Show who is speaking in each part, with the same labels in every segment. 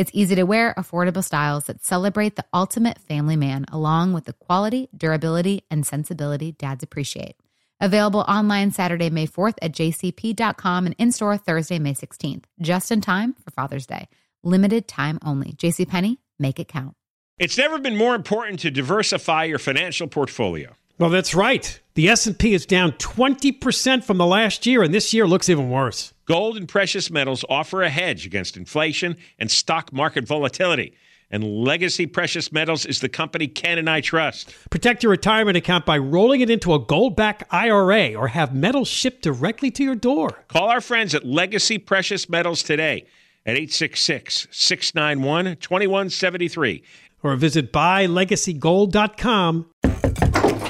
Speaker 1: It's easy to wear, affordable styles that celebrate the ultimate family man, along with the quality, durability, and sensibility dads appreciate. Available online Saturday, May 4th at jcp.com and in store Thursday, May 16th, just in time for Father's Day. Limited time only. JCPenney, make it count.
Speaker 2: It's never been more important to diversify your financial portfolio.
Speaker 3: Well, that's right. The S&P is down 20% from the last year and this year looks even worse.
Speaker 2: Gold and precious metals offer a hedge against inflation and stock market volatility. And Legacy Precious Metals is the company Ken and I trust.
Speaker 3: Protect your retirement account by rolling it into a gold back IRA or have metals shipped directly to your door.
Speaker 2: Call our friends at Legacy Precious Metals today at 866 691 2173.
Speaker 3: Or visit buylegacygold.com.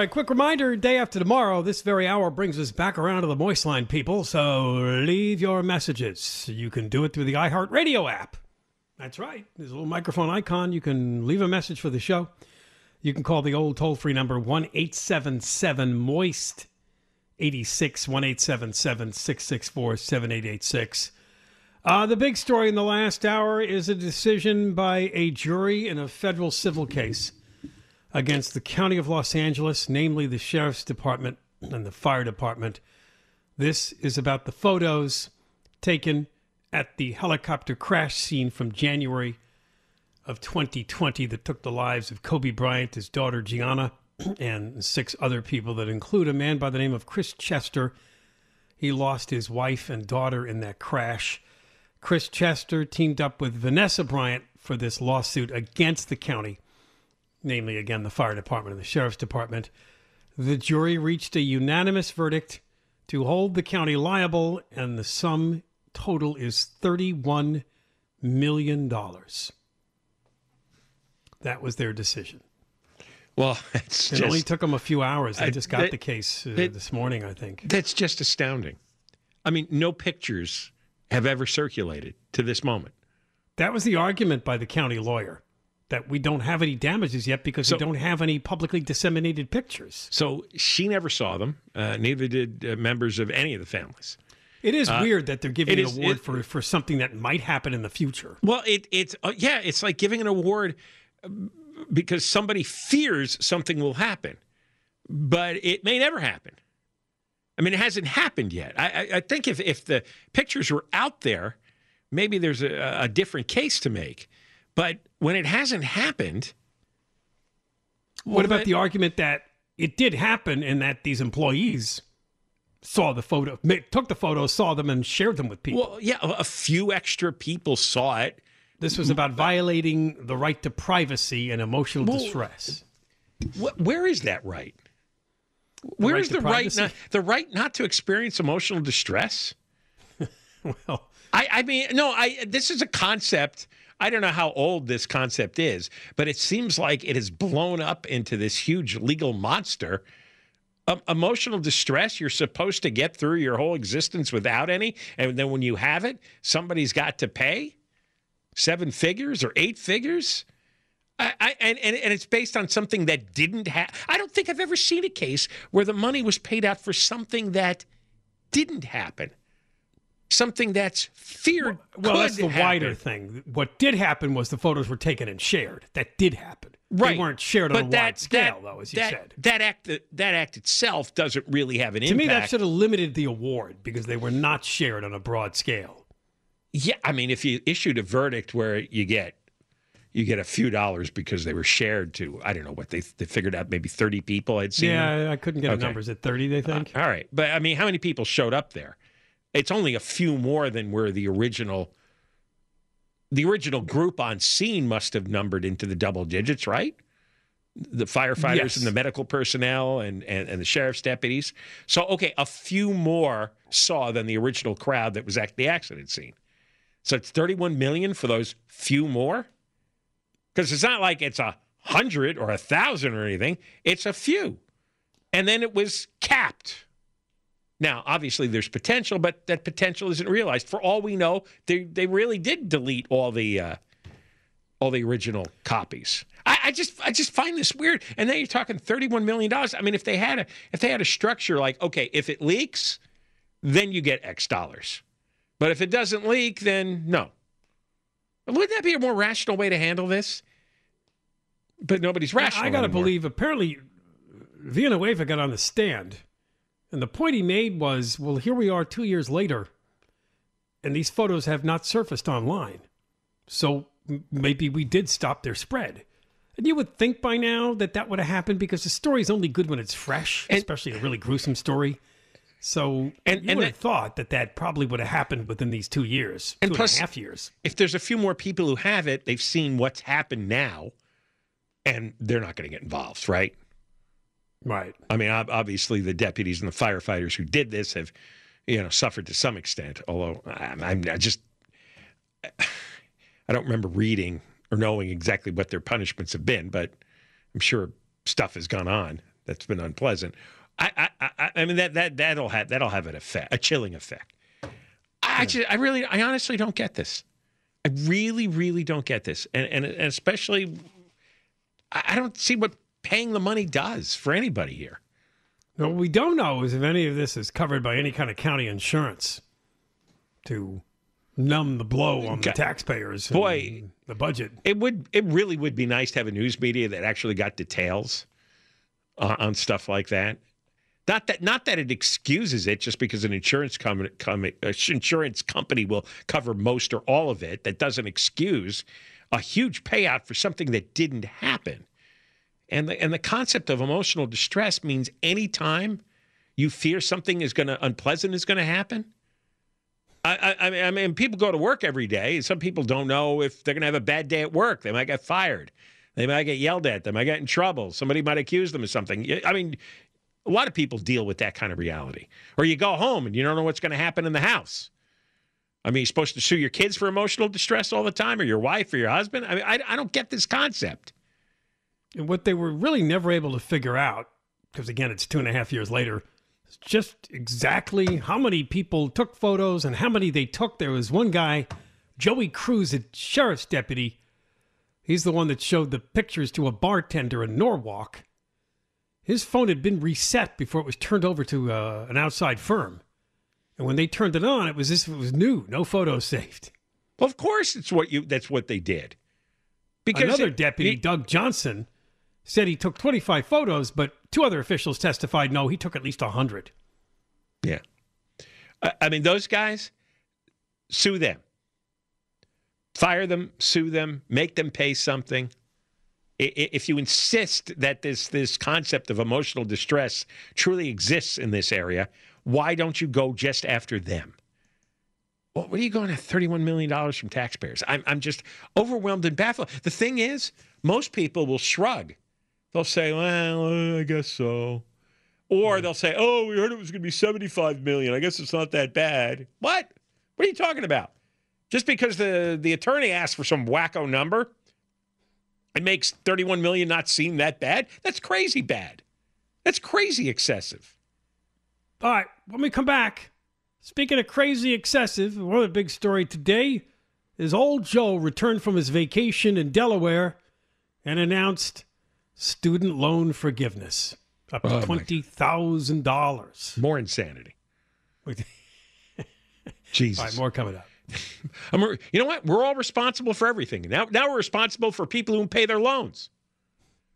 Speaker 3: Right, quick reminder day after tomorrow, this very hour brings us back around to the Moist Line, people. So leave your messages. You can do it through the iHeartRadio app. That's right. There's a little microphone icon. You can leave a message for the show. You can call the old toll free number 1 877 Moist 86 1 877 664 7886. Uh, the big story in the last hour is a decision by a jury in a federal civil case against the County of Los Angeles, namely the Sheriff's Department and the Fire Department. This is about the photos taken at the helicopter crash scene from January of 2020 that took the lives of Kobe Bryant, his daughter Gianna, and six other people that include a man by the name of Chris Chester. He lost his wife and daughter in that crash. Chris Chester teamed up with Vanessa Bryant for this lawsuit against the county namely, again, the fire department and the sheriff's department. The jury reached a unanimous verdict to hold the county liable, and the sum total is $31 million. That was their decision.
Speaker 2: Well, it's
Speaker 3: it
Speaker 2: just,
Speaker 3: only took them a few hours. They
Speaker 2: I-
Speaker 3: just got
Speaker 2: that-
Speaker 3: the case uh,
Speaker 2: that-
Speaker 3: this morning, I think.
Speaker 2: That's just astounding. I mean, no pictures have ever circulated to this moment.
Speaker 3: That was the argument by the county lawyer that we don't have any damages yet because
Speaker 2: So-
Speaker 3: we don't have any publicly disseminated pictures.
Speaker 2: So she never saw them. Uh, neither did uh, members of any of the families.
Speaker 3: It is
Speaker 2: Uh,
Speaker 3: weird that they're giving an
Speaker 2: is-
Speaker 3: award
Speaker 2: it-
Speaker 3: for, for something that might happen in the future.
Speaker 2: Well, it it's uh, yeah, it's like giving an award uh, because somebody fears something will happen, but it may never happen. I mean, it hasn't happened yet. I, I, I think if if the pictures were out there, maybe there's a, a different case to make. But when it hasn't happened,
Speaker 3: What about
Speaker 2: that-
Speaker 3: the argument that it did happen and that these employees saw the photo, took the photos, saw them, and shared them with people?
Speaker 2: Well, yeah, a few extra people saw it.
Speaker 3: this was about violating the right to privacy and emotional
Speaker 2: Well,
Speaker 3: distress.
Speaker 2: Wh- where is that right? Where
Speaker 3: right
Speaker 2: is
Speaker 3: to
Speaker 2: the right not, the right not to experience emotional distress?
Speaker 3: Well,
Speaker 2: I, I mean, no, I this is a concept. I don't know how old this concept is, but it seems like it has blown up into this huge legal monster. Um, emotional distress, you're supposed to get through your whole existence without any, and then when you have it, somebody's got to pay seven figures or eight figures. I, I, and, and, and it's based on something that didn't happen. I don't think I've ever seen a case where the money was paid out for something that didn't happen, something that's feared.
Speaker 3: well,
Speaker 2: could
Speaker 3: that's the wider thing. What did happen was the photos were taken and shared. That did happen.
Speaker 2: Right.
Speaker 3: They weren't shared on a
Speaker 2: that,
Speaker 3: wide scale,
Speaker 2: that,
Speaker 3: though, as you
Speaker 2: that,
Speaker 3: said.
Speaker 2: That act, that act itself doesn't really have an
Speaker 3: To
Speaker 2: impact.
Speaker 3: To me, that should have limited the award because they were not shared on a broad scale.
Speaker 2: Yeah, I mean, if you issued a verdict where you get you get a few dollars because they were shared to I don't know what they they figured out maybe thirty people had seen.
Speaker 3: Yeah, I couldn't get the
Speaker 2: Okay.
Speaker 3: numbers at 30, they uh, think.
Speaker 2: All right, but I mean, how many people showed up there? It's only a few more than where the original the original group on scene must have numbered into the double digits, right? The firefighters
Speaker 3: Yes.
Speaker 2: and the medical personnel and, and, and the sheriff's deputies. So, okay, a few more saw than the original crowd that was at the accident scene. So it's 31 million for those few more? Because it's not like it's a hundred or a thousand or anything. It's a few. And then it was capped. Now, obviously, there's potential, but that potential isn't realized. For all we know, they they really did delete all the uh, all the original copies. I, I just I just find this weird. And then you're talking 31 million dollars. I mean, if they had a if they had a structure like, okay, if it leaks, then you get X dollars. But if it doesn't leak, then no. Wouldn't that be a more rational way to handle this? But nobody's rational.
Speaker 3: I got to
Speaker 2: anymore.
Speaker 3: believe, apparently, Villanueva got on the stand. And the point he made was well, here we are two years later, and these photos have not surfaced online. So maybe we did stop their spread. And you would think by now that that would have happened because the story is only good when it's fresh,
Speaker 2: And-
Speaker 3: especially a really gruesome story. So
Speaker 2: And-
Speaker 3: you
Speaker 2: and
Speaker 3: would have thought that that probably would have happened within these two years,
Speaker 2: And
Speaker 3: two
Speaker 2: plus-
Speaker 3: and a half years.
Speaker 2: if there's a few more people who have it, they've seen what's happened now, and they're not going to get involved, right?
Speaker 3: Right.
Speaker 2: I mean, obviously, the deputies and the firefighters who did this have, you know, suffered to some extent. Although I'm, I'm I just, I don't remember reading or knowing exactly what their punishments have been, but I'm sure stuff has gone on that's been unpleasant. I, I, I, I mean that that that'll have that'll have an effect, a chilling effect. I just, I really, I honestly don't get this. I really, really don't get this, and and, and especially, I I don't see what paying the money does for anybody here.
Speaker 3: Now, what we don't know is if any of this is covered by any kind of county insurance to numb the blow on the taxpayers.
Speaker 2: Boy.
Speaker 3: the budget.
Speaker 2: It would, it really would be nice to have a news media that actually got details uh, on stuff like that. Not that, not that it excuses it just because an insurance com- uh, insurance company will cover most or all of it. That doesn't excuse a huge payout for something that didn't happen. And the, and the concept of emotional distress means anytime you fear something is going to unpleasant is going to happen. I, I, I mean, people go to work every day. Some people don't know if they're going to have a bad day at work. They might get fired. They might get yelled at. They might get in trouble. Somebody might accuse them of something. I mean, a lot of people deal with that kind of reality. Or you go home and you don't know what's going to happen in the house. I mean, you're supposed to sue your kids for emotional distress all the time, or your wife or your husband. I mean, I, I don't get this concept.
Speaker 3: And what they were really never able to figure out, because again, it's two and a half years later, is just exactly how many people took photos and how many they took. There was one guy, Joey Cruz, a sheriff's deputy. He's the one that showed the pictures to a bartender in Norwalk. His phone had been reset before it was turned over to uh, an outside firm. And when they turned it on, it was this it was new, no photos saved.
Speaker 2: Well, of course, it's what you. That's what they did. Because
Speaker 3: Another
Speaker 2: it-
Speaker 3: deputy,
Speaker 2: it-
Speaker 3: Doug Johnson, said he took 25 photos, but two other officials testified no, he took at least 100.
Speaker 2: Yeah. I, mean, those guys, sue them. Fire them, sue them, make them pay something. If you insist that this this concept of emotional distress truly exists in this area, why don't you go just after them? What are you going at $31 million from taxpayers? I'm, I'm just overwhelmed and baffled. The thing is, most people will shrug they'll say, "Well, uh, I guess so," or they'll say, "Oh, we heard it was going to be seventy-five million. I guess it's not that bad." What? What are you talking about? Just because the the attorney asked for some wacko number, it makes thirty-one million not seem that bad. That's crazy bad. That's crazy excessive.
Speaker 3: All right, when we come back, speaking of crazy excessive, one of the big story today is old Joe returned from his vacation in Delaware and announced student loan forgiveness up to
Speaker 2: Oh,
Speaker 3: twenty thousand dollars.
Speaker 2: More insanity. Jesus.
Speaker 3: All right, more coming up.
Speaker 2: I'm, you know what? We're all responsible for everything. Now, now we're responsible for people who pay their loans.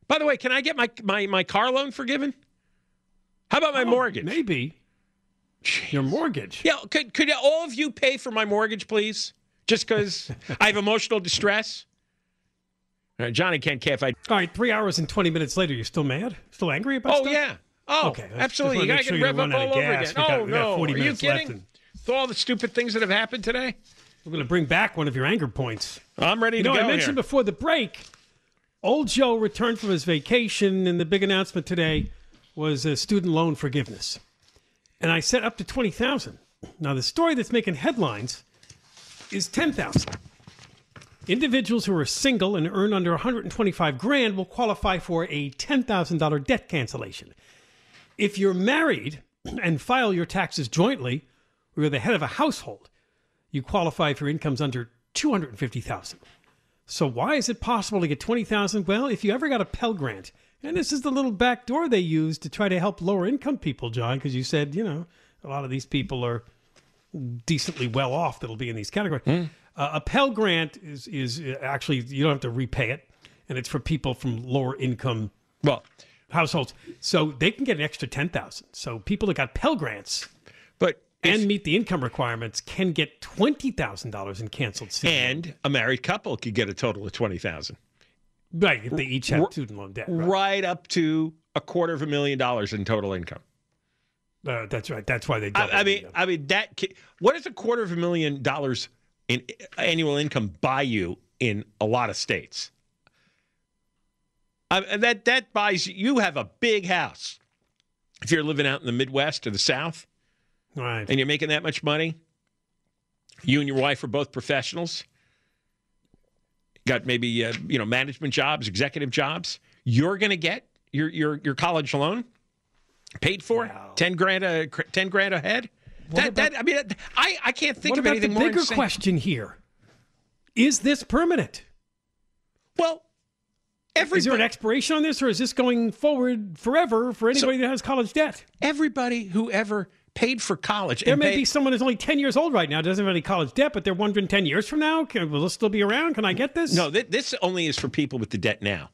Speaker 2: By the way, can I get my my, my car loan forgiven? How about my
Speaker 3: Oh,
Speaker 2: mortgage?
Speaker 3: Maybe your mortgage.
Speaker 2: Yeah, could could all of you pay for my mortgage, please? Just because I have emotional distress. All right, Johnny can't care if I.
Speaker 3: All right, three hours and twenty minutes later, you're still mad? Still angry about
Speaker 2: Oh
Speaker 3: stuff?
Speaker 2: yeah. Oh,
Speaker 3: Okay,
Speaker 2: absolutely. You gotta
Speaker 3: sure
Speaker 2: get rev up all over again. Oh
Speaker 3: got
Speaker 2: no,
Speaker 3: 40
Speaker 2: are you kidding?
Speaker 3: and-
Speaker 2: With all the stupid things that have happened today,
Speaker 3: We're going to bring back one of your anger points.
Speaker 2: I'm ready
Speaker 3: You
Speaker 2: to
Speaker 3: know,
Speaker 2: go
Speaker 3: I mentioned
Speaker 2: here.
Speaker 3: before the break, old Joe returned from his vacation, and the big announcement today was uh, student loan forgiveness. And I said up to 20000 Now, the story that's making headlines is 10000 Individuals who are single and earn under 125 grand will qualify for a $10,000 debt cancellation. If you're married and file your taxes jointly, or you're the head of a household, you qualify for incomes under 250,000. So why is it possible to get 20,000? Well, if you ever got a Pell Grant, and this is the little back door they use to try to help lower income people, John, because you said, you know, a lot of these people are decently well off that'll be in these categories. Hmm. Uh, a Pell Grant is is actually you don't have to repay it, and it's for people from lower income
Speaker 2: well,
Speaker 3: households. So they can get an extra 10,000. So people that got Pell Grants
Speaker 2: but if-
Speaker 3: and meet the income requirements can get $20,000 in canceled student
Speaker 2: and a married couple could get a total of twenty thousand.
Speaker 3: Right, if they each have student loan debt. Right.
Speaker 2: right up to a quarter of a million dollars in total income.
Speaker 3: Uh, that's right. That's why they.
Speaker 2: I, I mean,
Speaker 3: uh,
Speaker 2: I mean that. What is a quarter of a million dollars in annual income buy you in a lot of states? I, that that buys you. You have a big house if you're living out in the Midwest or the South,
Speaker 3: right.
Speaker 2: and you're making that much money. You and your wife are both professionals. Got maybe uh, you know management jobs, executive jobs. You're going to get your your your college loan paid for ten grand a ten grand a head. That,
Speaker 3: about-
Speaker 2: that I mean I I can't think of
Speaker 3: about the
Speaker 2: anything more
Speaker 3: bigger
Speaker 2: insane.
Speaker 3: question here? Is this permanent?
Speaker 2: Well, every
Speaker 3: Is there an expiration on this, or is this going forward forever for anybody that has college debt?
Speaker 2: everybody who ever paid for college
Speaker 3: There may
Speaker 2: paid-
Speaker 3: be someone who's only 10 years old right now, doesn't have any college debt, but they're wondering 10 years from now, can, will this still be around? Can I get this?
Speaker 2: no. Th- this only is for people with the debt now.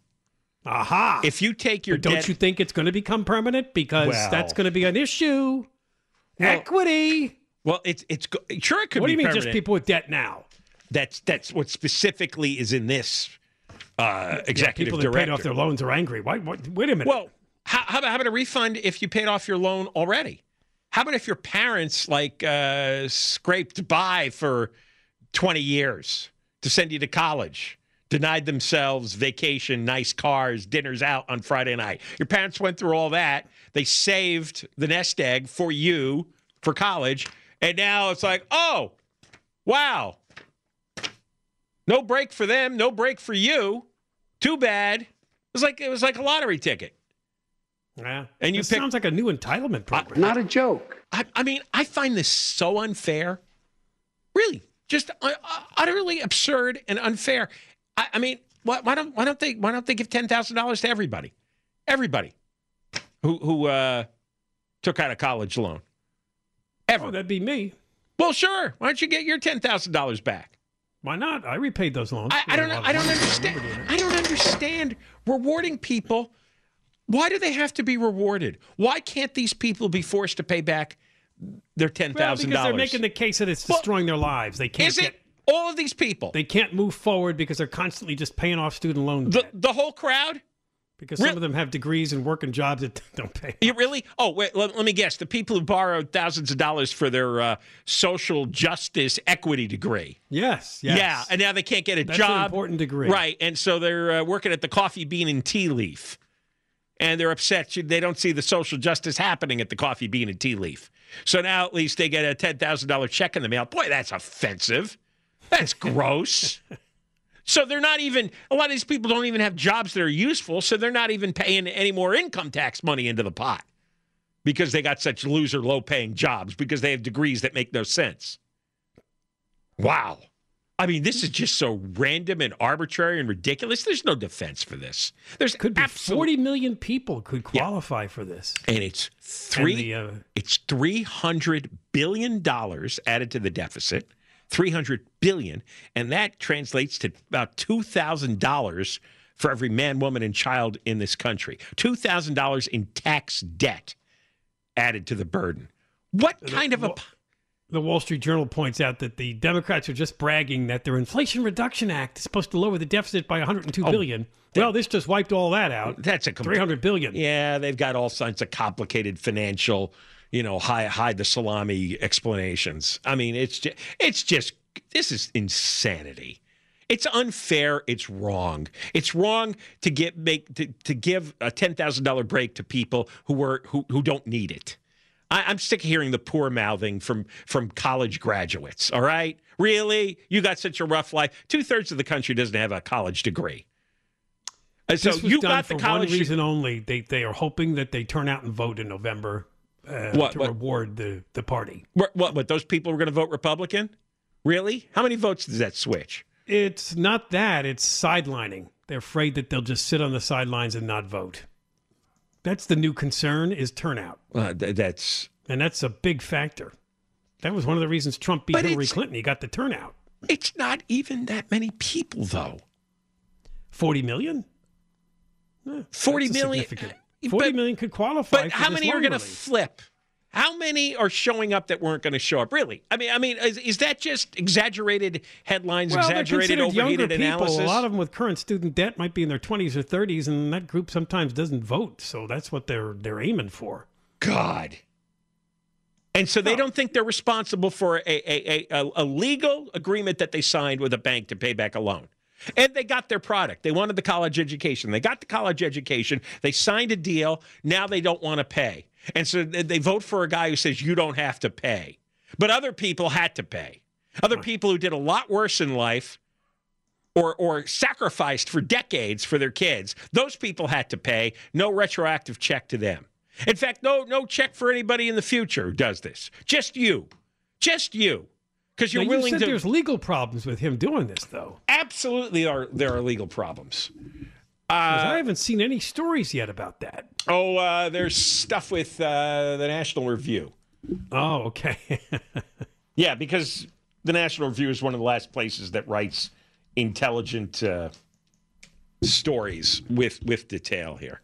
Speaker 3: Aha.
Speaker 2: If you take your
Speaker 3: But don't
Speaker 2: debt,
Speaker 3: you think it's going to become permanent? Because
Speaker 2: Well-
Speaker 3: that's going to be an issue. Equity.
Speaker 2: well, it's it's sure it could be.
Speaker 3: What do you mean
Speaker 2: permanent.
Speaker 3: just people with debt now?
Speaker 2: That's that's what specifically is in this uh, executive
Speaker 3: people that
Speaker 2: director.
Speaker 3: paid off their loans are angry. Why, what, wait a minute.
Speaker 2: Well, how, how, about, how about a refund if you paid off your loan already? How about if your parents like uh, scraped by for 20 years to send you to college, denied themselves vacation, nice cars, dinners out on Friday night? Your parents went through all that. They saved the nest egg for you for college. And now it's like, oh, wow. No break for them, no break for you. Too bad. It was like it was like a lottery ticket.
Speaker 3: yeah.
Speaker 2: and you
Speaker 3: This
Speaker 2: pick-
Speaker 3: sounds like a new entitlement program.
Speaker 4: Not a joke.
Speaker 2: I, I mean, I find this so unfair. Really, just uh, uh, utterly absurd and unfair. I, I mean, why, why don't why don't they why don't they give ten thousand dollars to everybody, everybody who who uh, took out a college loan? Ever?
Speaker 3: oh, that'd be me.
Speaker 2: well, sure. Why don't you get your ten thousand dollars back?
Speaker 3: Why not? I repaid those loans.
Speaker 2: I, I don't know. I don't understand. I don't understand rewarding people. Why do they have to be rewarded? Why can't these people be forced to pay back their ten
Speaker 3: Well,
Speaker 2: thousand
Speaker 3: because they're making the case that it's
Speaker 2: Well,
Speaker 3: destroying their lives. They can't
Speaker 2: Is
Speaker 3: get,
Speaker 2: it all of these people?
Speaker 3: they can't move forward because they're constantly just paying off student loan
Speaker 2: the the whole crowd?
Speaker 3: Because some of them have degrees and work working jobs that don't pay.
Speaker 2: You really? Oh, wait. Let, let me guess. The people who borrowed thousands of dollars for their uh, social justice equity degree.
Speaker 3: Yes, yes.
Speaker 2: Yeah, and now they can't get a
Speaker 3: That's an
Speaker 2: job.
Speaker 3: important degree.
Speaker 2: Right, and so they're uh, working at the coffee bean and tea leaf. and they're upset they don't see the social justice happening at the coffee bean and tea leaf. So now at least they get a $10,000 check in the mail. Boy, that's offensive. That's gross. So they're not even, a lot of these people don't even have jobs that are useful, so they're not even paying any more income tax money into the pot because they got such loser, low paying jobs because they have degrees that make no sense. Wow. I mean, this is just so random and arbitrary and ridiculous. There's no defense for this. There's
Speaker 3: Could be
Speaker 2: absolute-
Speaker 3: 40 million people could qualify for this.
Speaker 2: and it's three.
Speaker 3: the, uh,
Speaker 2: it's three hundred billion dollars added to the deficit. Three hundred billion, and that translates to about two thousand dollars for every man, woman, and child in this country. Two thousand dollars in tax debt added to the burden. What kind of a?
Speaker 3: The Wall Street Journal points out that the Democrats are just bragging that their Inflation Reduction Act is supposed to lower the deficit by 102
Speaker 2: Oh,
Speaker 3: billion. Well, this just wiped all that out.
Speaker 2: That's a complete-
Speaker 3: 300 billion.
Speaker 2: Yeah, they've got all sorts of complicated financial, you know, hide, hide the salami explanations. I mean, it's just, it's just, this is insanity. It's unfair. It's wrong. It's wrong to get make to, to give a ten thousand dollar break to people who were who who don't need it. I, I'm sick of hearing the poor mouthing from from college graduates. All right, really, you got such a rough life. Two thirds of the country doesn't have a college degree. And so you got the college
Speaker 3: one reason only. They they are hoping that they turn out and vote in November uh,
Speaker 2: What-
Speaker 3: to
Speaker 2: what?
Speaker 3: reward the the party.
Speaker 2: What, what, what, those people were going to vote Republican? Really? How many votes does that switch?
Speaker 3: It's not that. It's sidelining. They're afraid that they'll just sit on the sidelines and not vote. That's the new concern is turnout,
Speaker 2: Uh, th- that's
Speaker 3: and that's a big factor. That was one of the reasons Trump beat Hillary Clinton. He got the turnout.
Speaker 2: it's not even that many people though.
Speaker 3: Forty million. Eh,
Speaker 2: Forty
Speaker 3: a significant-
Speaker 2: But-
Speaker 3: Forty million could qualify.
Speaker 2: But how many are going to flip? How many are showing up that weren't going to show up? Really? I mean, I mean, is, is that just exaggerated headlines,
Speaker 3: Well, they're
Speaker 2: exaggerated, overheated
Speaker 3: people.
Speaker 2: analysis?
Speaker 3: A lot of them with current student debt might be in their twenties or thirties, and that group sometimes doesn't vote. So that's what they're they're aiming for.
Speaker 2: God. And so they don't think they're responsible for a, a, a, a legal agreement that they signed with a bank to pay back a loan. And they got their product. They wanted the college education. They got the college education. They signed a deal. Now they don't want to pay. And so they vote for a guy who says you don't have to pay. But other people had to pay. Other people who did a lot worse in life or or sacrificed for decades for their kids, those people had to pay. No retroactive check to them. In fact, no no check for anybody in the future who does this. Just you, just you, because you're
Speaker 3: Now, you
Speaker 2: willing
Speaker 3: said
Speaker 2: to.
Speaker 3: there's legal problems with him doing this, though.
Speaker 2: Absolutely, are there are legal problems.
Speaker 3: 'Cause I haven't seen any stories yet about that.
Speaker 2: Oh, uh, there's stuff with uh, the National Review.
Speaker 3: Oh, okay.
Speaker 2: Yeah, because the National Review is one of the last places that writes intelligent uh, stories with with detail here.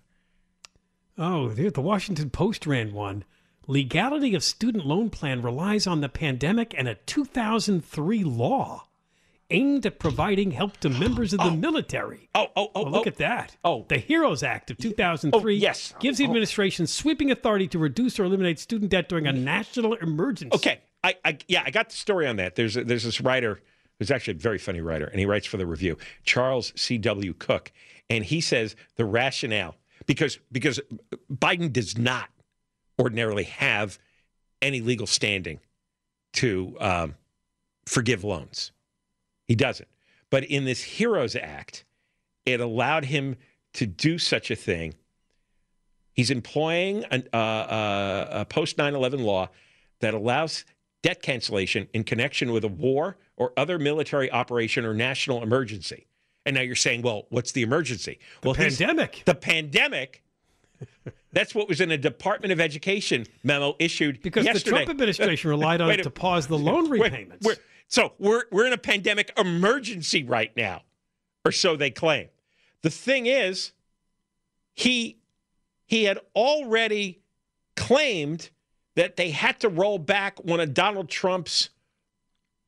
Speaker 3: oh, the Washington Post ran one. Legality of student loan plan relies on the pandemic and a 2003 law aimed at providing help to members of the oh. military.
Speaker 2: Oh, oh, oh,
Speaker 3: Well, look
Speaker 2: oh.
Speaker 3: at that.
Speaker 2: Oh.
Speaker 3: The HEROES Act of 2003
Speaker 2: Oh, yes.
Speaker 3: gives the oh. administration sweeping authority to reduce or eliminate student debt during a mm. national emergency.
Speaker 2: Okay, I, I yeah, I got the story on that. There's a, there's this writer who's actually a very funny writer, and he writes for the Review, Charles C. W. Cook, and he says the rationale because because Biden does not ordinarily have any legal standing to um, forgive loans. He doesn't. But in this HEROES Act, it allowed him to do such a thing. He's employing an, uh, uh, a post 9 11 law that allows debt cancellation in connection with a war or other military operation or national emergency. And now you're saying, well, what's the emergency? well,
Speaker 3: Pandemic.
Speaker 2: The pandemic. That's what was in a Department of Education memo issued
Speaker 3: Because
Speaker 2: yesterday.
Speaker 3: the Trump administration relied on it to pause the loan repayments.
Speaker 2: we're- so we're we're in a pandemic emergency right now, or so they claim. The thing is, he he had already claimed that they had to roll back one of Donald Trump's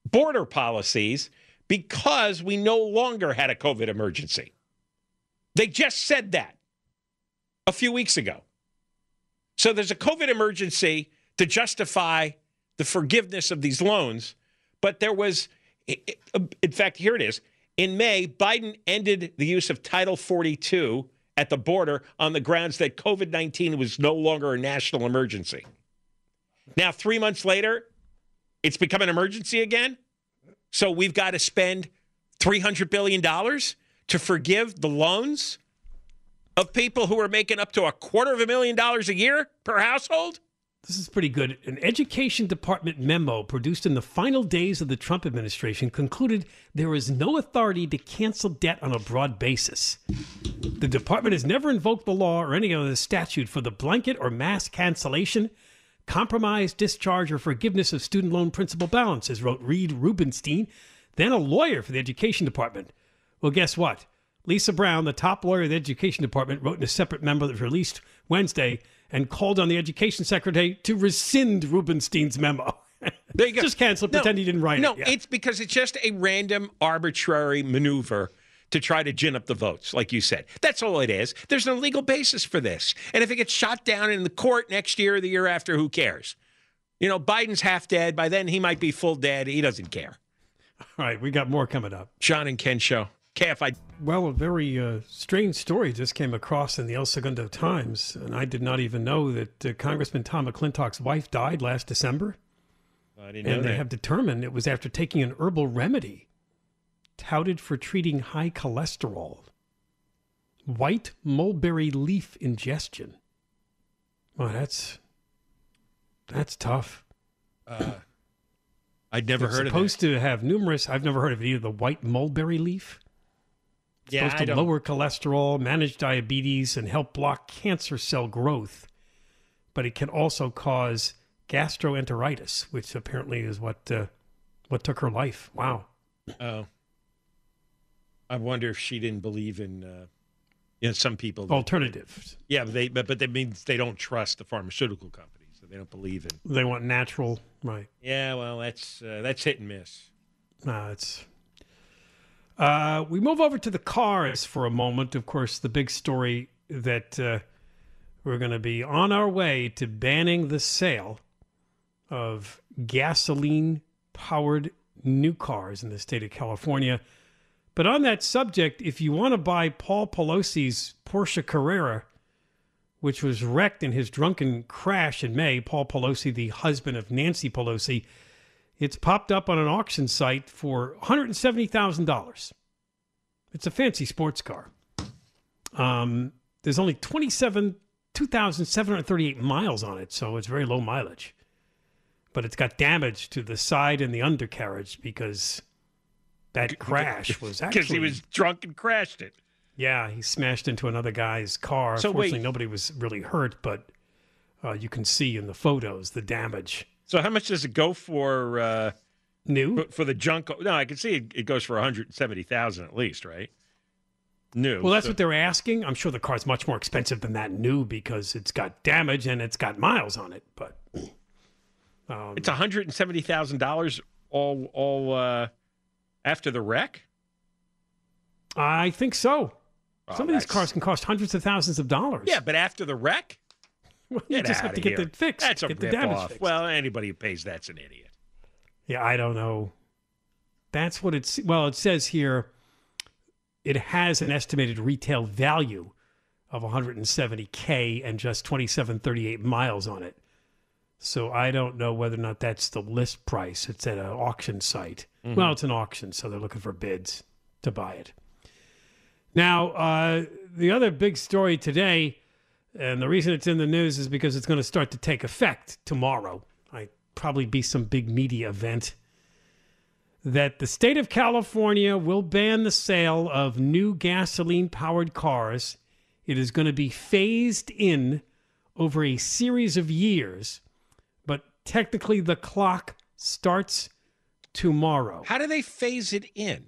Speaker 2: border policies because we no longer had a COVID emergency. They just said that a few weeks ago. So there's a COVID emergency to justify the forgiveness of these loans, but there was, in fact, here it is. In May, Biden ended the use of Title 42 at the border on the grounds that COVID 19 was no longer a national emergency. Now, three months later, it's become an emergency again. So we've got to spend $300 billion to forgive the loans of people who are making up to a quarter of a million dollars a year per household?
Speaker 3: This is pretty good. An Education Department memo produced in the final days of the Trump administration concluded there is no authority to cancel debt on a broad basis. The department has never invoked the law or any other statute for the blanket or mass cancellation, compromise, discharge, or forgiveness of student loan principal balances, wrote Reed Rubinstein, then a lawyer for the Education Department. Well, guess what? Lisa Brown, the top lawyer of the Education Department, wrote in a separate memo that was released Wednesday and called on the Education Secretary to rescind Rubinstein's memo.
Speaker 2: There you go.
Speaker 3: Just cancel it,
Speaker 2: No,
Speaker 3: pretend he didn't write
Speaker 2: no,
Speaker 3: it. Yeah.
Speaker 2: it's because it's just a random, arbitrary maneuver to try to gin up the votes, like you said. That's all it is. There's no legal basis for this. And if it gets shot down in the court next year or the year after, who cares? You know, Biden's half dead. By then, he might be full dead. He doesn't care.
Speaker 3: All right, we got more coming up.
Speaker 2: John and Ken show. KFI.
Speaker 3: Well, a very uh, strange story just came across in the El Segundo Times, and I did not even know that uh, Congressman Tom McClintock's wife died last December.
Speaker 2: I didn't know
Speaker 3: And they
Speaker 2: that.
Speaker 3: have determined it was after taking an herbal remedy touted for treating high cholesterol. White mulberry leaf ingestion. Well, that's that's tough.
Speaker 2: I'd never
Speaker 3: it's
Speaker 2: heard of it.
Speaker 3: It's supposed to have numerous. I've never heard of either the white mulberry leaf.
Speaker 2: That. Yeah,
Speaker 3: supposed to lower cholesterol, manage diabetes, and help block cancer cell growth. But it can also cause gastroenteritis, which apparently is what uh, what took her life. Wow.
Speaker 2: Oh. I wonder if she didn't believe in. Uh, you know, some people.
Speaker 3: Alternatives.
Speaker 2: Yeah, but they but but that means they don't trust the pharmaceutical companies. So they don't believe in.
Speaker 3: They want natural, right?
Speaker 2: Yeah, well, that's uh, that's hit and miss.
Speaker 3: Uh, it's. Uh, we move over to the cars for a moment. Of course, the big story that uh, we're going to be on our way to banning the sale of gasoline powered new cars in the state of California. But on that subject, if you want to buy Paul Pelosi's Porsche Carrera, which was wrecked in his drunken crash in May, Paul Pelosi, the husband of Nancy Pelosi, it's popped up on an auction site for $170,000. It's a fancy sports car. Um, there's only 27, 2,738 miles on it, so it's very low mileage. But it's got damage to the side and the undercarriage because that crash was actually.
Speaker 2: Because he was drunk and crashed it.
Speaker 3: Yeah, he smashed into another guy's car.
Speaker 2: So
Speaker 3: Fortunately,
Speaker 2: wait.
Speaker 3: nobody was really hurt, but uh, you can see in the photos the damage.
Speaker 2: So how much does it go for uh,
Speaker 3: New?
Speaker 2: for, the junk? No, I can see it, it goes for one hundred seventy thousand at least, right? New.
Speaker 3: Well, that's
Speaker 2: So-
Speaker 3: what they're asking. I'm sure the car's much more expensive than that new because it's got damage and it's got miles on it. But um,
Speaker 2: It's one hundred and seventy thousand dollars all all uh, after the wreck.
Speaker 3: I think so.
Speaker 2: Oh,
Speaker 3: Some of these cars can cost hundreds of thousands of dollars.
Speaker 2: Yeah, but after the wreck,
Speaker 3: Well, you
Speaker 2: get
Speaker 3: just have to get
Speaker 2: here.
Speaker 3: it fixed.
Speaker 2: That's a
Speaker 3: get the damage
Speaker 2: off.
Speaker 3: fixed.
Speaker 2: Well, anybody who pays that's an idiot.
Speaker 3: Yeah, I don't know. That's what it's. Well, it says here it has an estimated retail value of 170K and just 2738 miles on it. So I don't know whether or not that's the list price. It's at an auction site. Well, it's an auction, so they're looking for bids to buy it. Now, uh, the other big story today, and the reason it's in the news is because it's going to start to take effect tomorrow. I probably be some big media event that the state of California will ban the sale of new gasoline powered cars. It is going to be phased in over a series of years, but technically the clock starts tomorrow.
Speaker 2: How do they phase it in?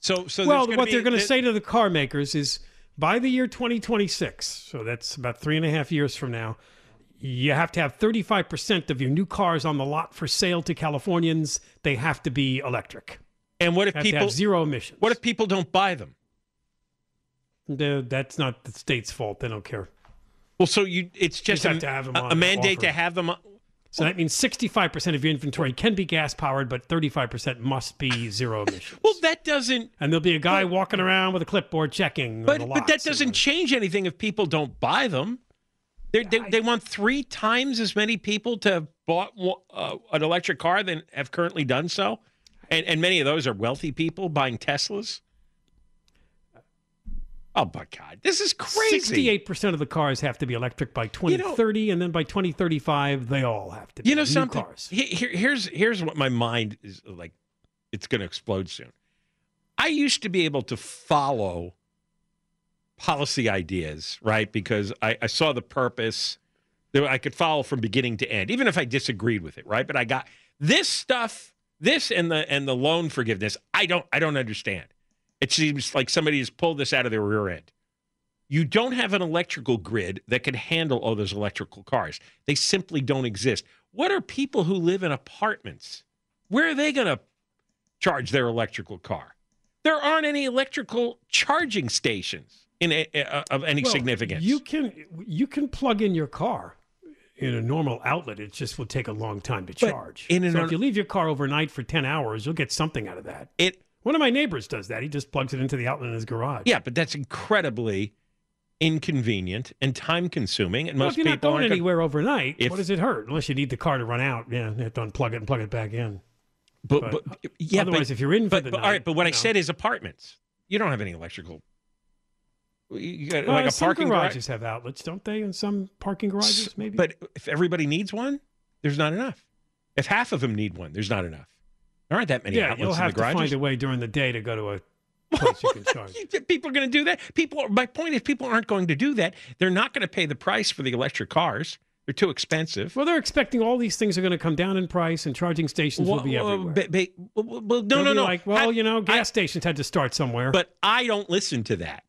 Speaker 2: So, so
Speaker 3: well, what
Speaker 2: be-
Speaker 3: they're going to say to the car makers is by the year 2026, so that's about three and a half years from now, you have to have 35% of your new cars on the lot for sale to Californians. They have to be electric.
Speaker 2: And what if
Speaker 3: Have
Speaker 2: people
Speaker 3: have zero emissions.
Speaker 2: What if people don't buy them?
Speaker 3: The- that's not the state's fault. They don't care.
Speaker 2: Well, so you it's just
Speaker 3: have
Speaker 2: a,
Speaker 3: to have on
Speaker 2: a mandate
Speaker 3: offer.
Speaker 2: to have them.
Speaker 3: So that means 65% of your inventory can be gas powered, but 35% must be zero emissions.
Speaker 2: Well, that doesn't.
Speaker 3: and there'll be a guy walking around with a clipboard checking.
Speaker 2: But but that doesn't change anything if people don't buy them. They're, they they want three times as many people to have bought uh, an electric car than have currently done so, and and many of those are wealthy people buying Teslas. Oh my God, this is crazy!
Speaker 3: 68% of the cars have to be electric by 2030, and then by 2035, they all have to be
Speaker 2: You know something?
Speaker 3: cars.
Speaker 2: Here- here's here's what my mind is like. It's going to explode soon. I used to be able to follow policy ideas, right? Because I, I saw the purpose. that I could follow from beginning to end, even if I disagreed with it, right? But I got this stuff, this and the and the loan forgiveness. I don't I don't understand. It seems like somebody has pulled this out of their rear end. You don't have an electrical grid that can handle all those electrical cars. They simply don't exist. What are people who live in apartments? Where are they going to charge their electrical car? There aren't any electrical charging stations in a, a- of any
Speaker 3: Well,
Speaker 2: significance.
Speaker 3: You can you can plug in your car in a normal outlet. It just will take a long time to
Speaker 2: But
Speaker 3: charge.
Speaker 2: in an
Speaker 3: so if you leave your car overnight for 10 hours, you'll get something out of that.
Speaker 2: it
Speaker 3: One of my neighbors does that. He just plugs it into the outlet in his garage.
Speaker 2: yeah, but that's incredibly inconvenient and time consuming. And
Speaker 3: Well,
Speaker 2: most
Speaker 3: if you're not
Speaker 2: people
Speaker 3: going
Speaker 2: aren't gonna-
Speaker 3: anywhere overnight,
Speaker 2: If-
Speaker 3: what does it hurt? Unless you need the car to run out. Yeah, you have to unplug it and plug it back in.
Speaker 2: But,
Speaker 3: But
Speaker 2: but yeah,
Speaker 3: otherwise,
Speaker 2: but,
Speaker 3: if you're in for the night,
Speaker 2: all right. But what I
Speaker 3: know.
Speaker 2: said is apartments. You don't have any electrical. You got
Speaker 3: Uh,
Speaker 2: like a parking garage.
Speaker 3: garages have outlets, don't they? In some parking garages, maybe.
Speaker 2: But if everybody needs one, there's not enough. If half of them need one, there's not enough. There aren't that many
Speaker 3: yeah,
Speaker 2: outlets
Speaker 3: you'll have to find a way during the day to go to a place you can charge.
Speaker 2: people are going to do that. People. My point is, people aren't going to do that. They're not going to pay the price for the electric cars. They're too expensive.
Speaker 3: Well, they're expecting all these things are going to come down in price, and charging stations will be
Speaker 2: Well,
Speaker 3: everywhere.
Speaker 2: ba- ba- well, well, well, no,
Speaker 3: They'll
Speaker 2: no, no.
Speaker 3: Like, well,
Speaker 2: I-
Speaker 3: you know, gas
Speaker 2: I-
Speaker 3: stations had to start somewhere.
Speaker 2: But I don't listen to that.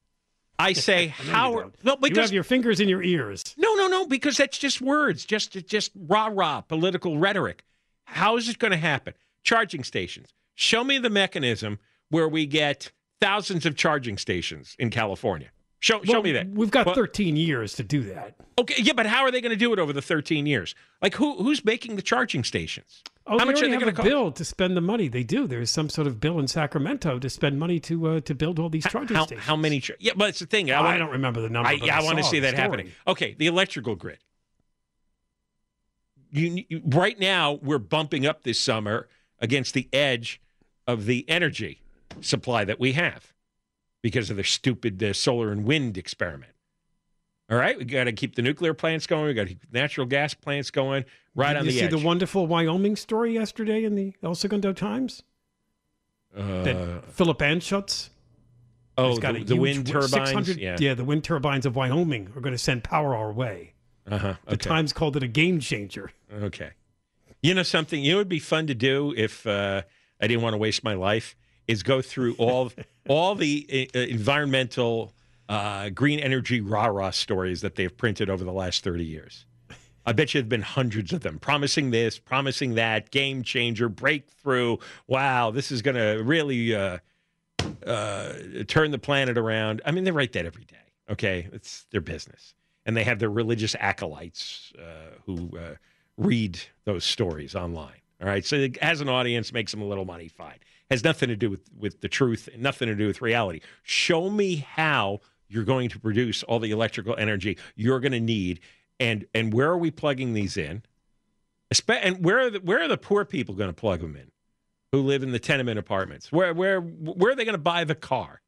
Speaker 2: I say
Speaker 3: know you
Speaker 2: how.
Speaker 3: don't. You have your fingers in your ears.
Speaker 2: No, no, no, because that's just words, just just rah rah political rhetoric. How is it going to happen? Charging stations. Show me the mechanism where we get thousands of charging stations in California. Show show me that.
Speaker 3: We've got
Speaker 2: Well,
Speaker 3: 13 years to do that.
Speaker 2: Okay, yeah, but how are they going to do it over the 13 years? Like who who's making the charging stations?
Speaker 3: Oh,
Speaker 2: how
Speaker 3: they
Speaker 2: much are they going to cost?
Speaker 3: bill to spend the money. They do. There's some sort of bill in Sacramento to spend money to uh, to build all these charging
Speaker 2: How,
Speaker 3: stations.
Speaker 2: how many? Char- yeah, but it's the thing. I,
Speaker 3: I,
Speaker 2: wanna-
Speaker 3: don't remember the number.
Speaker 2: I, yeah, I want to see that happening. Okay, the electrical grid. You, you right now we're bumping up this summer against the edge of the energy supply that we have because of the stupid uh, solar and wind experiment. All right, we got to keep the nuclear plants going. We got natural gas plants going right
Speaker 3: Did
Speaker 2: on
Speaker 3: you see the wonderful Wyoming story yesterday in the El Segundo Times?
Speaker 2: uh,
Speaker 3: That Philip Anschutz
Speaker 2: oh,
Speaker 3: got
Speaker 2: the, the wind turbines.
Speaker 3: 600
Speaker 2: Yeah.
Speaker 3: the wind turbines of Wyoming are going to send power our way.
Speaker 2: Uh-huh.
Speaker 3: The Times called it a game changer.
Speaker 2: Okay. You know something? You know, it would be fun to do if uh, I didn't want to waste my life is go through all all the uh, environmental uh, green energy rah rah stories that they've printed over the last thirty years. I bet you there've been hundreds of them promising this, promising that, game changer, breakthrough. Wow, this is going to really uh, uh, turn the planet around. I mean, they write that every day. Okay, it's their business, and they have their religious acolytes uh, who uh, read those stories online. All right, so has an audience, makes them a little money. Fine, has nothing to do with with the truth, and nothing to do with reality. Show me how you're going to produce all the electrical energy you're going to need, and and where are we plugging these in? And where are the, where are the poor people going to plug them in? Who live in the tenement apartments? Where where where are they going to buy the car?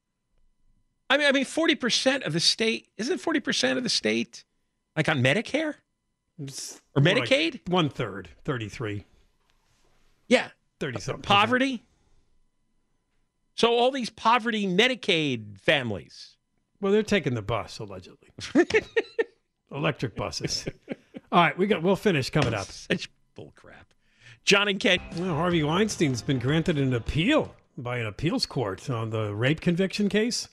Speaker 2: I mean, I mean, forty percent of the state isn't forty percent of the state like on Medicare or
Speaker 3: like
Speaker 2: Medicaid?
Speaker 3: one third, 33,
Speaker 2: yeah,
Speaker 3: 30 something.
Speaker 2: poverty. So all these poverty Medicaid families.
Speaker 3: Well, they're taking the bus allegedly. Electric buses. All right, we got. We'll finish coming up.
Speaker 2: Such bull crap. John and Ken.
Speaker 3: Well, Harvey Weinstein's been granted an appeal by an appeals court on the rape conviction case.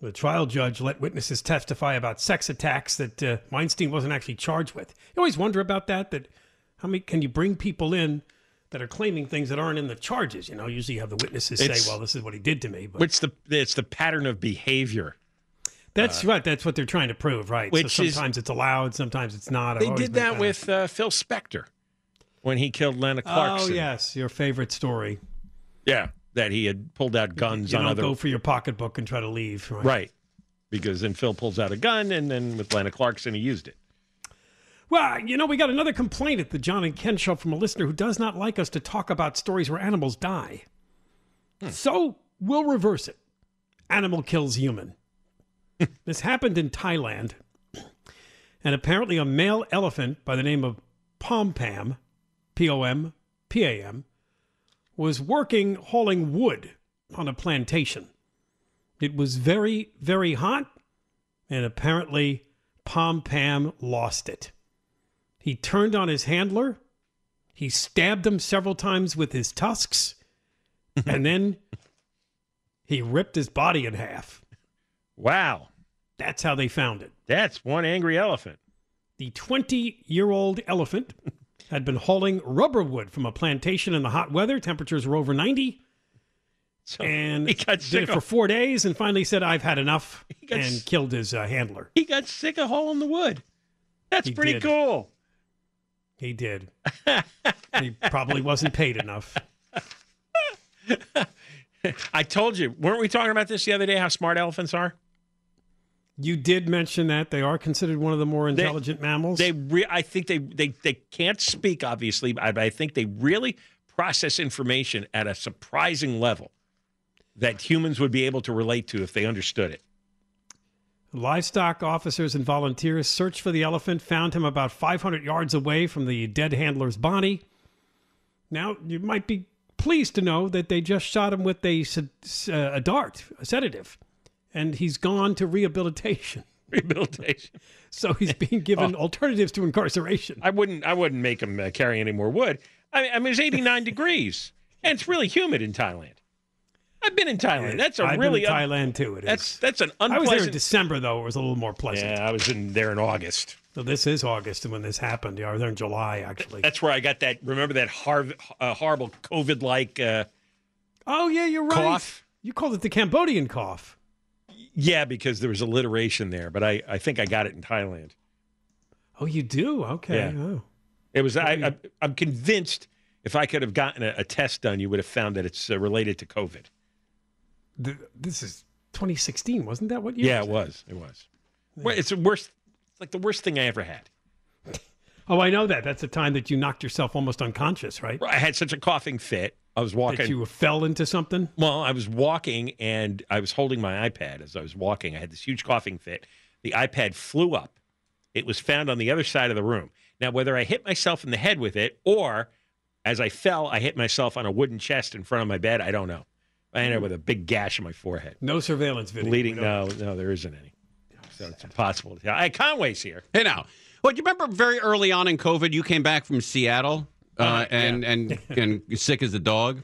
Speaker 3: The trial judge let witnesses testify about sex attacks that uh, Weinstein wasn't actually charged with. You always wonder about that. That how many can you bring people in that are claiming things that aren't in the charges? You know, usually you have the witnesses
Speaker 2: It's-
Speaker 3: say, "Well, this is what he did to me." But
Speaker 2: What's the it's the pattern of behavior.
Speaker 3: that's right. That's what they're trying to prove, right?
Speaker 2: which
Speaker 3: so
Speaker 2: is-
Speaker 3: sometimes it's allowed, sometimes it's not. I've
Speaker 2: They did that with uh, Phil Spector. when he killed Lana Clarkson.
Speaker 3: Oh yes, your favorite story.
Speaker 2: Yeah, that he had pulled out guns
Speaker 3: You
Speaker 2: on
Speaker 3: don't
Speaker 2: other
Speaker 3: go for your pocketbook and try to leave. Right.
Speaker 2: right because then Phil pulls out a gun and then with Lana Clarkson he used it.
Speaker 3: Well, you know, we got another complaint at the John and Ken show from a listener who does not like us to talk about stories where animals die. Hmm. So we'll reverse it. Animal kills human. this happened in Thailand. And apparently, a male elephant by the name of Pom Pam, P O M P A M, was working hauling wood on a plantation. It was very, very hot, and apparently, Pom Pam lost it. He turned on his handler. He stabbed him several times with his tusks. and then he ripped his body in half.
Speaker 2: Wow,
Speaker 3: That's how they found it.
Speaker 2: that's one angry elephant.
Speaker 3: The 20 year old elephant had been hauling rubber wood from a plantation in the hot weather. Temperatures were over 90.
Speaker 2: So
Speaker 3: And
Speaker 2: he got
Speaker 3: did
Speaker 2: sick
Speaker 3: it for four days and finally said, I've had enough,
Speaker 2: got
Speaker 3: and killed his uh, handler.
Speaker 2: he got sick of hauling the wood. That's
Speaker 3: He
Speaker 2: pretty
Speaker 3: did.
Speaker 2: cool.
Speaker 3: He did. he probably wasn't paid enough.
Speaker 2: I told you, weren't we talking about this the other day? How smart elephants are.
Speaker 3: You did mention that they are considered one of the more intelligent mammals.
Speaker 2: They, re- I think they, they, they can't speak, obviously, but I think they really process information at a surprising level that humans would be able to relate to if they understood it.
Speaker 3: Livestock officers and volunteers searched for the elephant, found him about 500 yards away from the dead handler's body. Now, you might be pleased to know that they just shot him with a, uh, a dart, a sedative, and he's gone to rehabilitation.
Speaker 2: Rehabilitation.
Speaker 3: So he's being given alternatives to incarceration.
Speaker 2: I wouldn't. I wouldn't make him uh, carry any more wood. I mean, I mean, it's 89 degrees, and it's really humid in Thailand. I've been in Thailand. That's a
Speaker 3: I've
Speaker 2: really
Speaker 3: been
Speaker 2: un-
Speaker 3: Thailand too. It is.
Speaker 2: that's that's an unpleasant.
Speaker 3: I was there in December though. It was a little more pleasant.
Speaker 2: yeah, I was in there in August.
Speaker 3: So this is August and when this happened. Yeah, I was there in July actually.
Speaker 2: That's where I got that. Remember that har- uh, horrible COVID-like? Uh,
Speaker 3: oh yeah, you're right.
Speaker 2: Cough?
Speaker 3: You called it the Cambodian cough.
Speaker 2: Yeah, because there was alliteration there, but I, I think I got it in Thailand.
Speaker 3: Oh, you do? Okay.
Speaker 2: Yeah.
Speaker 3: Oh.
Speaker 2: It was. I, I, I'm convinced if I could have gotten a, a test done, you would have found that it's uh, related to COVID.
Speaker 3: Th- this is 2016, wasn't that what year?
Speaker 2: Yeah, it was. It was. Well, it's the worst. It's like the worst thing I ever had.
Speaker 3: Oh, I know that. That's the time that you knocked yourself almost unconscious, right?
Speaker 2: I had such a coughing fit. I was walking.
Speaker 3: That you fell into something.
Speaker 2: Well, I was walking and I was holding my iPad as I was walking. I had this huge coughing fit. The iPad flew up. It was found on the other side of the room. Now, whether I hit myself in the head with it or as I fell, I hit myself on a wooden chest in front of my bed, I don't know. I ended up with a big gash in my forehead.
Speaker 3: No surveillance video.
Speaker 2: Bleeding. No, no, there isn't any. So it's impossible to tell. Hey, Conway's here.
Speaker 4: Hey now, well, you remember very early on in COVID, you came back from Seattle uh,
Speaker 2: Uh,
Speaker 4: and, and and sick as a dog.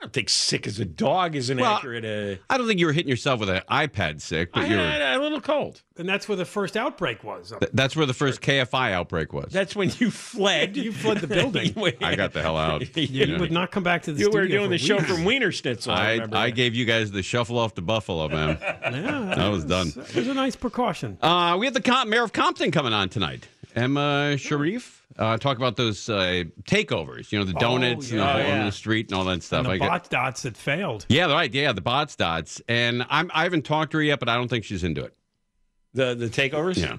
Speaker 2: I don't think sick as a dog is an
Speaker 4: Well,
Speaker 2: accurate. Uh,
Speaker 4: I don't think you were hitting yourself with an iPad sick, but you were.
Speaker 2: a little cold.
Speaker 3: And that's where the first outbreak was.
Speaker 4: Th- That's where the first KFI outbreak was.
Speaker 2: That's when you fled.
Speaker 3: You fled the building.
Speaker 4: I got the hell out.
Speaker 3: Yeah, you would not come back to the
Speaker 2: You were doing
Speaker 3: for
Speaker 2: the show from Wiener Schnitzel. I,
Speaker 4: I, I gave you guys the shuffle off to Buffalo, man.
Speaker 3: Yeah,
Speaker 4: I was done.
Speaker 3: It was a nice precaution.
Speaker 4: Uh, we have the Com- mayor of Compton coming on tonight, Emma Sharif. Uh, talk about those uh, takeovers, you know, the donuts
Speaker 3: yeah.
Speaker 4: and the
Speaker 2: Oh,
Speaker 4: hole in
Speaker 2: yeah.
Speaker 4: the street and all that stuff.
Speaker 3: and the
Speaker 4: I got-
Speaker 3: bot dots that failed.
Speaker 4: yeah, right. Yeah, the Botts' dots. And I'm, I haven't talked to her yet, but I don't think she's into it.
Speaker 2: the the takeovers.
Speaker 4: Yeah.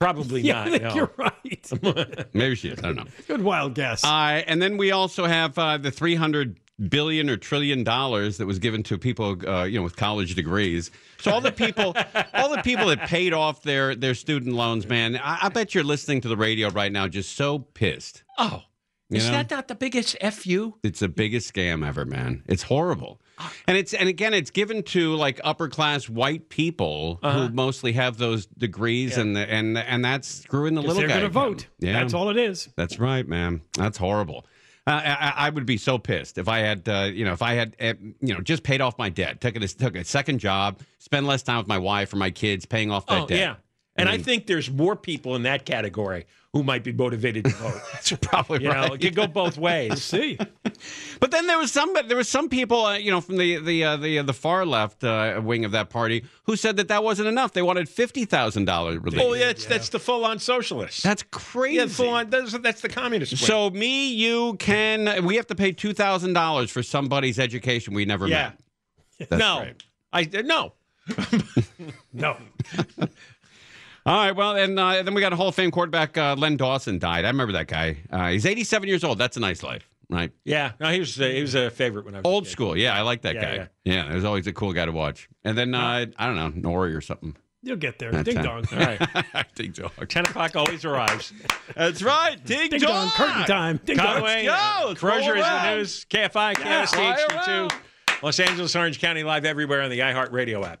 Speaker 2: probably
Speaker 3: Yeah, I
Speaker 2: not.
Speaker 3: think
Speaker 2: no.
Speaker 3: you're right.
Speaker 4: Maybe she is. I don't know.
Speaker 3: Good wild guess.
Speaker 4: Uh, and then we also have uh, the 300 billion or trillion dollars that was given to people, uh, you know, with college degrees. So all the people, all the people that paid off their their student loans, man. I, I bet you're listening to the radio right now, just so pissed.
Speaker 2: Oh,
Speaker 4: You
Speaker 2: is
Speaker 4: know?
Speaker 2: that not the biggest fu?
Speaker 4: It's the biggest scam ever, man. It's horrible. And it's and again, it's given to like upper class white people
Speaker 3: Uh-huh.
Speaker 4: who mostly have those degrees, and the, and and that's screwing the little
Speaker 3: they're
Speaker 4: guy.
Speaker 3: going to vote.
Speaker 4: Yeah,
Speaker 3: That's all it is.
Speaker 4: That's right, man. That's horrible. I, I- would be so pissed if I had, uh, you know, if I had, uh, you know, just paid off my debt, took a took a second job, spend less time with my wife or my kids, paying off that
Speaker 2: Oh
Speaker 4: debt.
Speaker 2: yeah. And
Speaker 4: Mm.
Speaker 2: I think there's more people in that category who might be motivated to vote.
Speaker 4: That's probably
Speaker 2: You know,
Speaker 4: right.
Speaker 2: it could go both ways.
Speaker 3: See,
Speaker 4: But then there was some there was some people, uh, you know, from the the uh, the uh, the far left uh, wing of that party who said that that wasn't enough. They wanted fifty thousand dollars relief.
Speaker 2: Oh, yeah, that's, that's the full on socialist.
Speaker 4: That's crazy.
Speaker 2: yeah, full on. That's, that's the communist.
Speaker 4: So me, you, Ken, we have to pay two thousand dollars for somebody's education we never
Speaker 2: yeah.
Speaker 4: met. That's
Speaker 2: no.
Speaker 4: right.
Speaker 2: I no.
Speaker 3: no.
Speaker 4: All right, well, and uh, then we got a Hall of Fame quarterback, uh, Len Dawson, died. I remember that guy. Uh, he's 87 years old. That's a nice life, right?
Speaker 2: Yeah. No, he was a, he was a favorite when I was a
Speaker 4: Old
Speaker 2: kid.
Speaker 4: school. Yeah, I like that
Speaker 2: Yeah,
Speaker 4: guy.
Speaker 2: yeah.
Speaker 4: Yeah, he was always a cool guy to watch. And then, uh, I don't know, Nori or something.
Speaker 3: You'll get there.
Speaker 4: That's
Speaker 3: Ding
Speaker 4: it.
Speaker 3: dong.
Speaker 2: All right.
Speaker 4: Ding dong.
Speaker 2: Ten o'clock always arrives.
Speaker 4: That's right. Ding,
Speaker 3: Ding dong. Curtain time. Ding dong.
Speaker 2: Conway,
Speaker 4: go.
Speaker 2: uh,
Speaker 4: Let's
Speaker 2: Crozier is the news. KFI,
Speaker 4: Yeah,
Speaker 2: KST, HD2. Los Angeles, Orange County, live everywhere on the iHeartRadio app.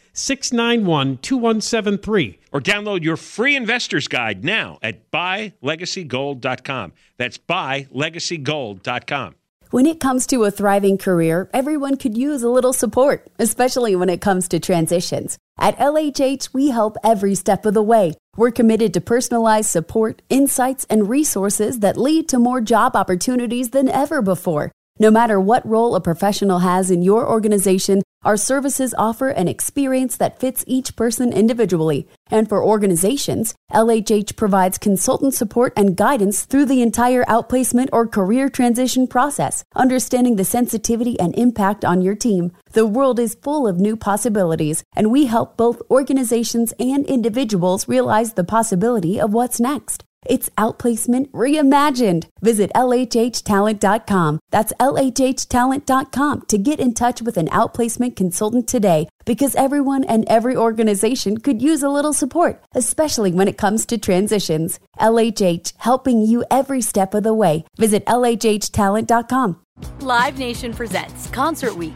Speaker 3: 691 2173.
Speaker 2: Or download your free investor's guide now at buylegacygold.com. That's buylegacygold.com.
Speaker 5: When it comes to a thriving career, everyone could use a little support, especially when it comes to transitions. At LHH, we help every step of the way. We're committed to personalized support, insights, and resources that lead to more job opportunities than ever before. No matter what role a professional has in your organization, our services offer an experience that fits each person individually. And for organizations, LHH provides consultant support and guidance through the entire outplacement or career transition process, understanding the sensitivity and impact on your team. The world is full of new possibilities, and we help both organizations and individuals realize the possibility of what's next. It's outplacement reimagined. Visit LHHtalent.com. That's LHHtalent.com to get in touch with an outplacement consultant today because everyone and every organization could use a little support, especially when it comes to transitions. LHH, helping you every step of the way. Visit LHHtalent.com.
Speaker 6: Live Nation presents Concert Week.